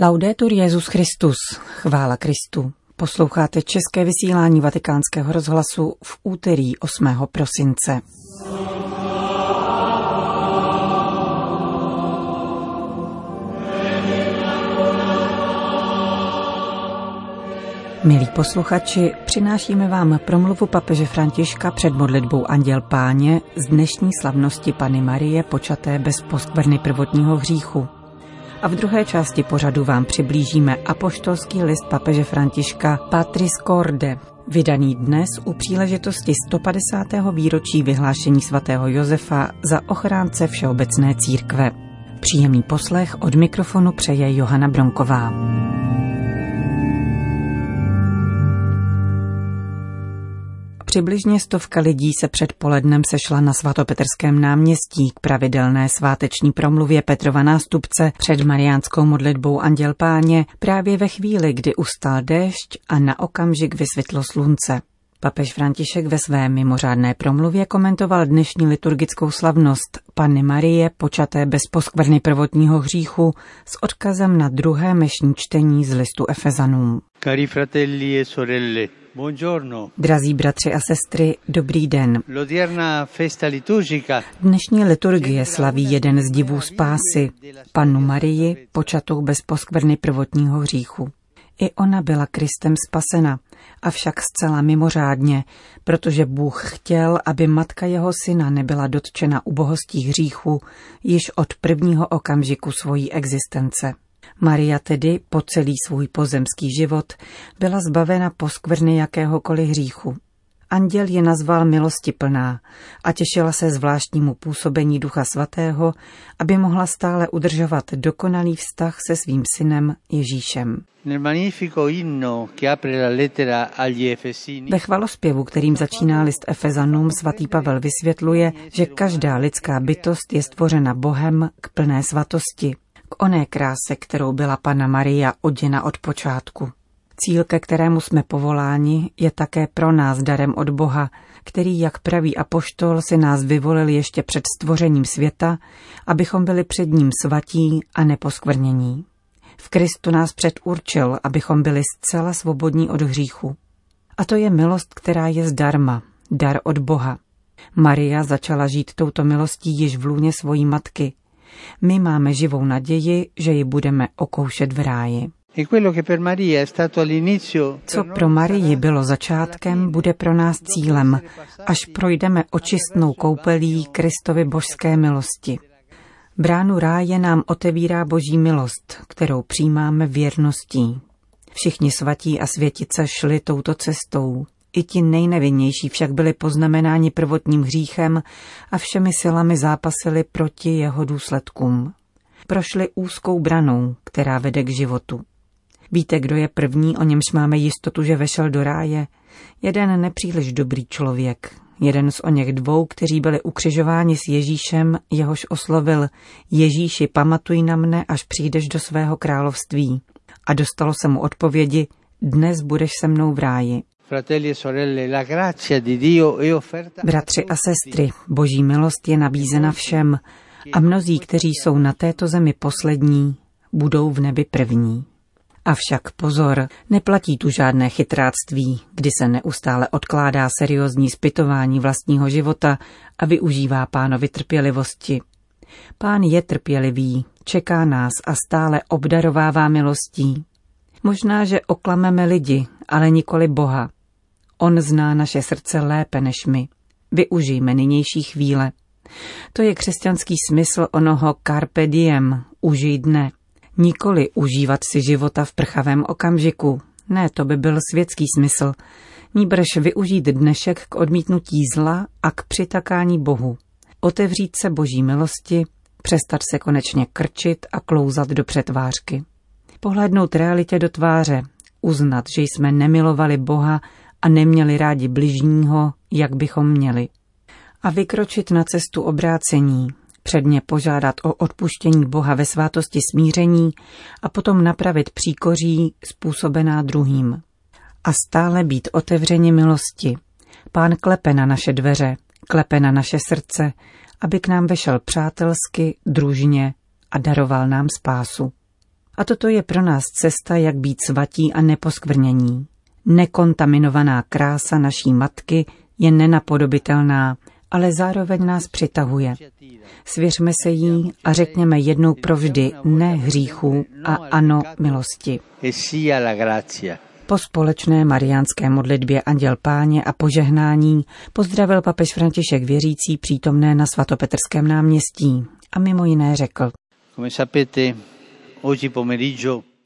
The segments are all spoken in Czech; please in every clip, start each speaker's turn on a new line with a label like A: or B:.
A: Laudetur Jezus Christus, chvála Kristu. Posloucháte české vysílání Vatikánského rozhlasu v úterý 8. prosince. Milí posluchači, přinášíme vám promluvu papeže Františka před modlitbou Anděl Páně z dnešní slavnosti Pany Marie počaté bez poskvrny prvotního hříchu. A v druhé části pořadu vám přiblížíme apoštolský list papeže Františka Patris Corde, vydaný dnes u příležitosti 150. výročí vyhlášení svatého Josefa za ochránce Všeobecné církve. Příjemný poslech od mikrofonu přeje Johana Bronková. Přibližně stovka lidí se před polednem sešla na svatopetrském náměstí k pravidelné sváteční promluvě Petrova nástupce před mariánskou modlitbou Anděl Páně právě ve chvíli, kdy ustal déšť a na okamžik vysvětlo slunce. Papež František ve své mimořádné promluvě komentoval dnešní liturgickou slavnost Panny Marie počaté bez poskvrny prvotního hříchu s odkazem na druhé mešní čtení z listu Efezanům.
B: Cari fratelli e sorelle, buongiorno.
A: Drazí bratři a sestry, dobrý den. Dnešní liturgie slaví jeden z divů spásy, Pannu Marii, počatou bez poskvrny prvotního hříchu. I ona byla Kristem spasena, avšak zcela mimořádně, protože Bůh chtěl, aby matka jeho syna nebyla dotčena ubohostí hříchu již od prvního okamžiku svojí existence. Maria tedy po celý svůj pozemský život byla zbavena poskvrny jakéhokoliv hříchu. Anděl je nazval milostiplná a těšila se zvláštnímu působení Ducha Svatého, aby mohla stále udržovat dokonalý vztah se svým synem Ježíšem. Ve chvalospěvu, kterým začíná list Efezanům, svatý Pavel vysvětluje, že každá lidská bytost je stvořena Bohem k plné svatosti, k oné kráse, kterou byla Panna Maria oděna od počátku. Cíl, ke kterému jsme povoláni, je také pro nás darem od Boha, který, jak praví apoštol, si nás vyvolil ještě před stvořením světa, abychom byli před ním svatí a neposkvrnění. V Kristu nás předurčil, abychom byli zcela svobodní od hříchu. A to je milost, která je zdarma, dar od Boha. Maria začala žít touto milostí již v lůně svojí matky. My máme živou naději, že ji budeme okoušet v ráji. Co pro Marii bylo začátkem, bude pro nás cílem, až projdeme očistnou koupelí Kristovy božské milosti. Bránu ráje nám otevírá boží milost, kterou přijímáme věrností. Všichni svatí a světice šli touto cestou. I ti nejnevinnější však byli poznamenáni prvotním hříchem a všemi silami zápasili proti jeho důsledkům. Prošli úzkou branou, která vede k životu. Víte, kdo je první, o němž máme jistotu, že vešel do ráje? Jeden nepříliš dobrý člověk, jeden z o něch dvou, kteří byli ukřižováni s Ježíšem, jehož oslovil Ježíši, pamatuj na mne, až přijdeš do svého království. A dostalo se mu odpovědi, dnes budeš se mnou v ráji.
B: e
A: Bratři a sestry, boží milost je nabízena všem a mnozí, kteří jsou na této zemi poslední, budou v nebi první. Avšak pozor, neplatí tu žádné chytráctví, kdy se neustále odkládá seriózní zpytování vlastního života a využívá pánovi trpělivosti. Pán je trpělivý, čeká nás a stále obdarovává milostí. Možná, že oklameme lidi, ale nikoli Boha. On zná naše srdce lépe než my. Využijme nynější chvíle. To je křesťanský smysl onoho carpe diem, užij dne. Nikoli užívat si života v prchavém okamžiku. Ne, to by byl světský smysl. Níbrž využít dnešek k odmítnutí zla a k přitakání Bohu. Otevřít se boží milosti, přestat se konečně krčit a klouzat do přetvářky. Pohlédnout realitě do tváře, uznat, že jsme nemilovali Boha a neměli rádi bližního, jak bychom měli. A vykročit na cestu obrácení, předně požádat o odpuštění Boha ve svátosti smíření a potom napravit příkoří způsobená druhým. A stále být otevřeni milosti. Pán klepe na naše dveře, klepe na naše srdce, aby k nám vešel přátelsky, družně a daroval nám spásu. A toto je pro nás cesta, jak být svatí a neposkvrnění. Nekontaminovaná krása naší matky je nenapodobitelná, ale zároveň nás přitahuje. Svěřme se jí a řekněme jednou provždy ne hříchu a ano milosti. Po společné mariánské modlitbě Anděl Páně a požehnání pozdravil papež František věřící přítomné na svatopetrském náměstí a mimo jiné řekl.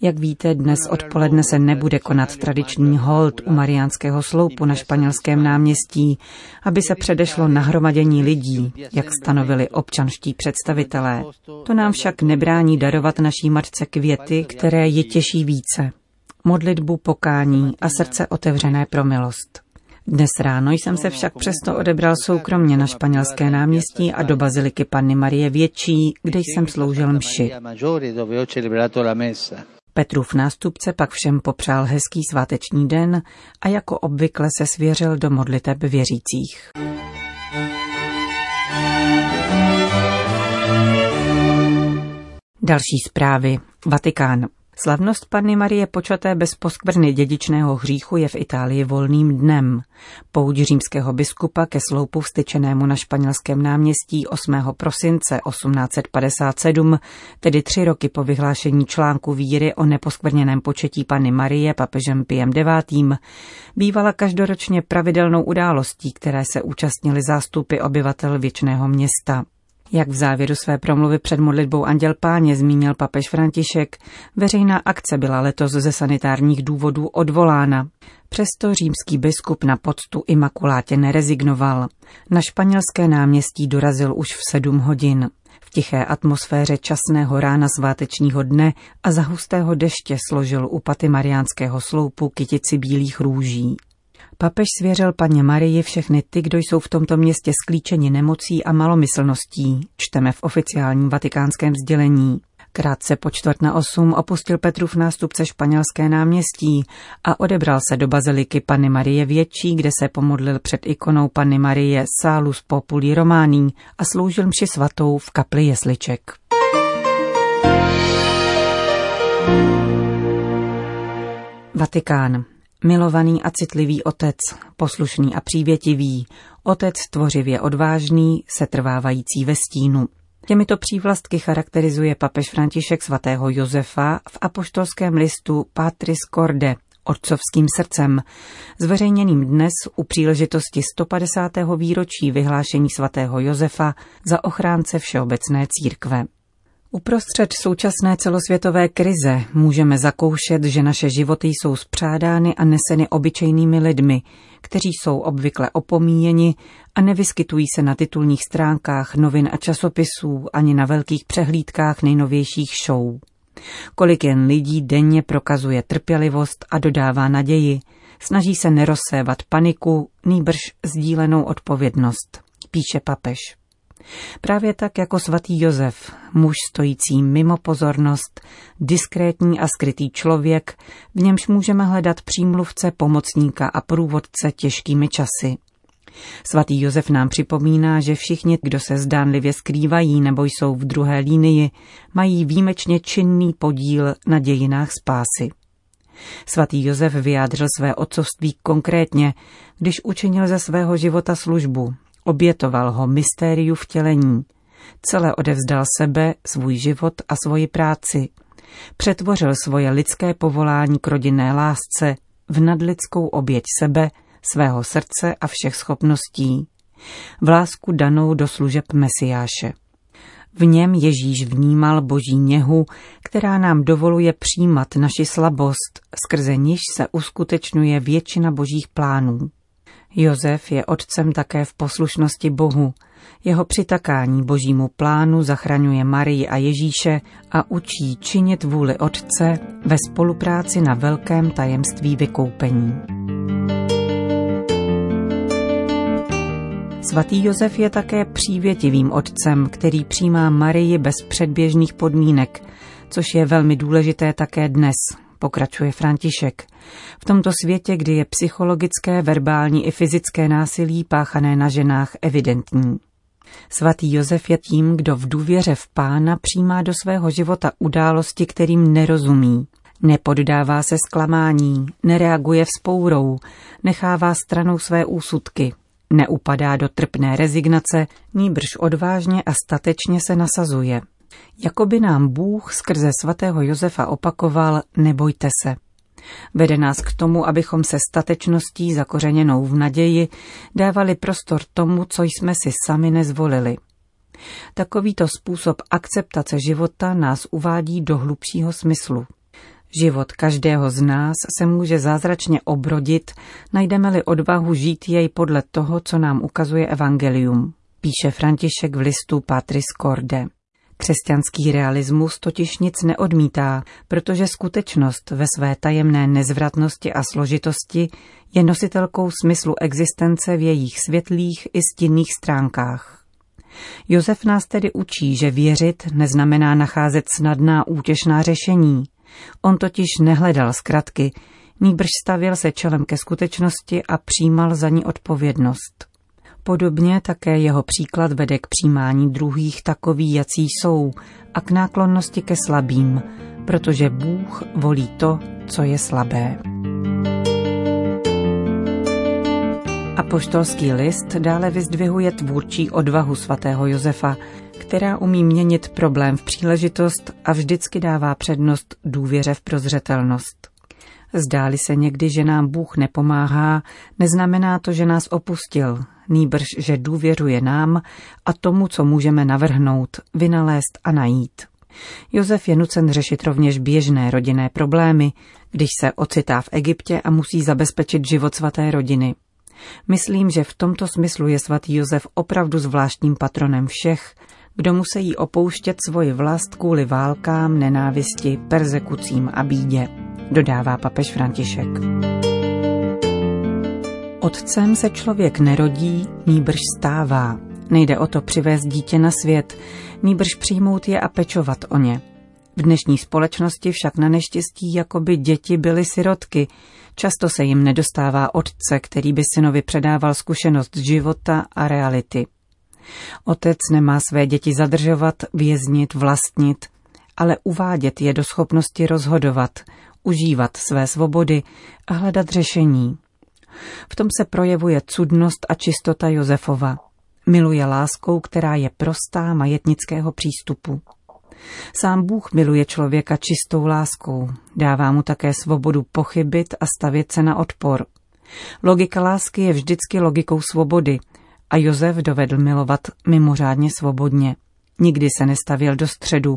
A: Jak víte, dnes odpoledne se nebude konat tradiční hold u Mariánského sloupu na španělském náměstí, aby se předešlo nahromadění lidí, jak stanovili občanští představitelé. To nám však nebrání darovat naší matce květy, které ji těší více. Modlitbu pokání a srdce otevřené pro milost. Dnes ráno jsem se však přesto odebral soukromně na španělské náměstí a do baziliky Panny Marie Větší, kde jsem sloužil mši. Petrův nástupce pak všem popřál hezký sváteční den a jako obvykle se svěřil do modliteb věřících. Další zprávy. Vatikán. Slavnost Panny Marie počaté bez poskvrny dědičného hříchu je v Itálii volným dnem. Pouť římského biskupa ke sloupu vstyčenému na španělském náměstí 8. prosince 1857, tedy tři roky po vyhlášení článku víry o neposkvrněném početí Panny Marie papežem Piem IX, bývala každoročně pravidelnou událostí, které se účastnili zástupy obyvatel věčného města. Jak v závěru své promluvy před modlitbou Anděl Páně zmínil papež František, veřejná akce byla letos ze sanitárních důvodů odvolána. Přesto římský biskup na poctu Imakulátě nerezignoval. Na španělské náměstí dorazil už v sedm hodin. V tiché atmosféře časného rána svátečního dne a za hustého deště složil u paty mariánského sloupu kytici bílých růží. Papež svěřil paně Marii všechny ty, kdo jsou v tomto městě sklíčeni nemocí a malomyslností, čteme v oficiálním vatikánském sdělení. Krátce po čtvrt na osm opustil Petrův nástupce španělské náměstí a odebral se do baziliky Panny Marie Větší, kde se pomodlil před ikonou Panny Marie Salus Populi Romání a sloužil mši svatou v kapli jesliček. Vatikán. Milovaný a citlivý otec, poslušný a přívětivý, otec tvořivě odvážný, setrvávající ve stínu. Těmito přívlastky charakterizuje papež František svatého Josefa v apoštolském listu Patris Corde, otcovským srdcem, zveřejněným dnes u příležitosti 150. výročí vyhlášení svatého Josefa za ochránce Všeobecné církve. Uprostřed současné celosvětové krize můžeme zakoušet, že naše životy jsou spřádány a neseny obyčejnými lidmi, kteří jsou obvykle opomíjeni a nevyskytují se na titulních stránkách novin a časopisů ani na velkých přehlídkách nejnovějších show. Kolik jen lidí denně prokazuje trpělivost a dodává naději, snaží se nerozsévat paniku, nýbrž sdílenou odpovědnost, píše papež. Právě tak jako svatý Josef, muž stojící mimo pozornost, diskrétní a skrytý člověk, v němž můžeme hledat přímluvce, pomocníka a průvodce těžkými časy. Svatý Josef nám připomíná, že všichni, kdo se zdánlivě skrývají nebo jsou v druhé línii, mají výjimečně činný podíl na dějinách spásy. Svatý Josef vyjádřil své otcovství konkrétně, když učinil ze svého života službu, Obětoval ho mystériu vtělení. Celé odevzdal sebe, svůj život a svoji práci. Přetvořil svoje lidské povolání k rodinné lásce v nadlidskou oběť sebe, svého srdce a všech schopností. V lásku danou do služeb Mesiáše. V něm Ježíš vnímal boží něhu, která nám dovoluje přijímat naši slabost, skrze níž se uskutečňuje většina božích plánů. Josef je otcem také v poslušnosti Bohu. Jeho přitakání božímu plánu zachraňuje Marii a Ježíše a učí činit vůli Otce ve spolupráci na velkém tajemství vykoupení. Svatý Josef je také přívětivým otcem, který přijímá Marii bez předběžných podmínek, což je velmi důležité také dnes, pokračuje František. V tomto světě, kdy je psychologické, verbální i fyzické násilí páchané na ženách evidentní. Svatý Josef je tím, kdo v důvěře v pána přijímá do svého života události, kterým nerozumí. Nepoddává se zklamání, nereaguje vzpourou, nechává stranou své úsudky, neupadá do trpné rezignace, nýbrž odvážně a statečně se nasazuje. Jakoby nám Bůh skrze svatého Josefa opakoval, nebojte se. Vede nás k tomu, abychom se statečností zakořeněnou v naději dávali prostor tomu, co jsme si sami nezvolili. Takovýto způsob akceptace života nás uvádí do hlubšího smyslu. Život každého z nás se může zázračně obrodit, najdeme-li odvahu žít jej podle toho, co nám ukazuje Evangelium, píše František v listu Patris Corde. Křesťanský realismus totiž nic neodmítá, protože skutečnost ve své tajemné nezvratnosti a složitosti je nositelkou smyslu existence v jejich světlých i stinných stránkách. Josef nás tedy učí, že věřit neznamená nacházet snadná útěšná řešení. On totiž nehledal zkratky, nýbrž stavěl se čelem ke skutečnosti a přijímal za ní odpovědnost. Podobně také jeho příklad vede k přijímání druhých takový, jací jsou, a k náklonnosti ke slabým, protože Bůh volí to, co je slabé. Apoštolský list dále vyzdvihuje tvůrčí odvahu svatého Josefa, která umí měnit problém v příležitost a vždycky dává přednost důvěře v prozřetelnost. Zdáli se někdy, že nám Bůh nepomáhá, neznamená to, že nás opustil, nýbrž, že důvěřuje nám a tomu, co můžeme navrhnout, vynalézt a najít. Josef je nucen řešit rovněž běžné rodinné problémy, když se ocitá v Egyptě a musí zabezpečit život svaté rodiny. Myslím, že v tomto smyslu je svatý Josef opravdu zvláštním patronem všech, kdo musí opouštět svoji vlast kvůli válkám, nenávisti, persekucím a bídě, dodává papež František. Otcem se člověk nerodí, nýbrž stává. Nejde o to přivést dítě na svět, nýbrž přijmout je a pečovat o ně. V dnešní společnosti však na neštěstí jako by děti byly sirotky. Často se jim nedostává otce, který by synovi předával zkušenost života a reality. Otec nemá své děti zadržovat, věznit, vlastnit, ale uvádět je do schopnosti rozhodovat, užívat své svobody a hledat řešení. V tom se projevuje cudnost a čistota Josefova. Miluje láskou, která je prostá majetnického přístupu. Sám Bůh miluje člověka čistou láskou, dává mu také svobodu pochybit a stavět se na odpor. Logika lásky je vždycky logikou svobody a Josef dovedl milovat mimořádně svobodně. Nikdy se nestavil do středu,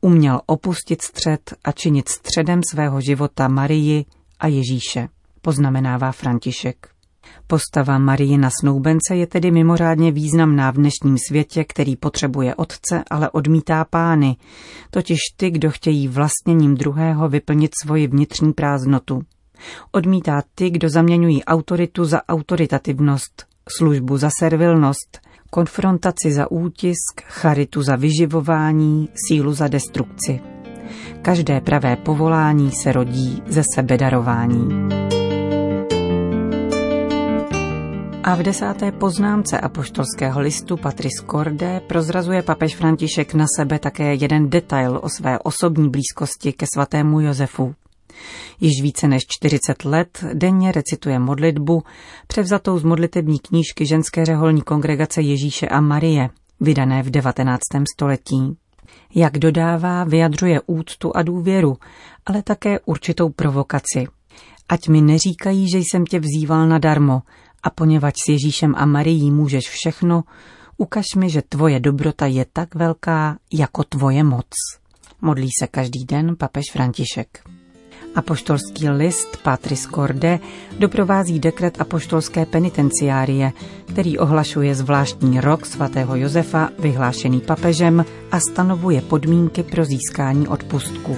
A: uměl opustit střed a činit středem svého života Marii a Ježíše poznamenává František. Postava Marie na snoubence je tedy mimořádně významná v dnešním světě, který potřebuje otce, ale odmítá pány, totiž ty, kdo chtějí vlastněním druhého vyplnit svoji vnitřní prázdnotu. Odmítá ty, kdo zaměňují autoritu za autoritativnost, službu za servilnost, konfrontaci za útisk, charitu za vyživování, sílu za destrukci. Každé pravé povolání se rodí ze sebedarování. A v desáté poznámce apoštolského listu Patris Corde prozrazuje papež František na sebe také jeden detail o své osobní blízkosti ke svatému Josefu. Již více než 40 let denně recituje modlitbu, převzatou z modlitební knížky ženské řeholní kongregace Ježíše a Marie, vydané v 19. století. Jak dodává, vyjadřuje úctu a důvěru, ale také určitou provokaci. Ať mi neříkají, že jsem tě vzýval nadarmo, a poněvadž s Ježíšem a Marií můžeš všechno, ukaž mi, že tvoje dobrota je tak velká, jako tvoje moc. Modlí se každý den papež František. Apoštolský list Patris Corde doprovází dekret apoštolské penitenciárie, který ohlašuje zvláštní rok svatého Josefa vyhlášený papežem a stanovuje podmínky pro získání odpustku.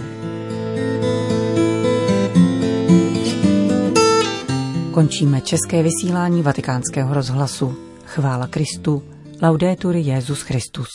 A: Končíme české vysílání vatikánského rozhlasu. Chvála Kristu. Laudetur Jezus Christus.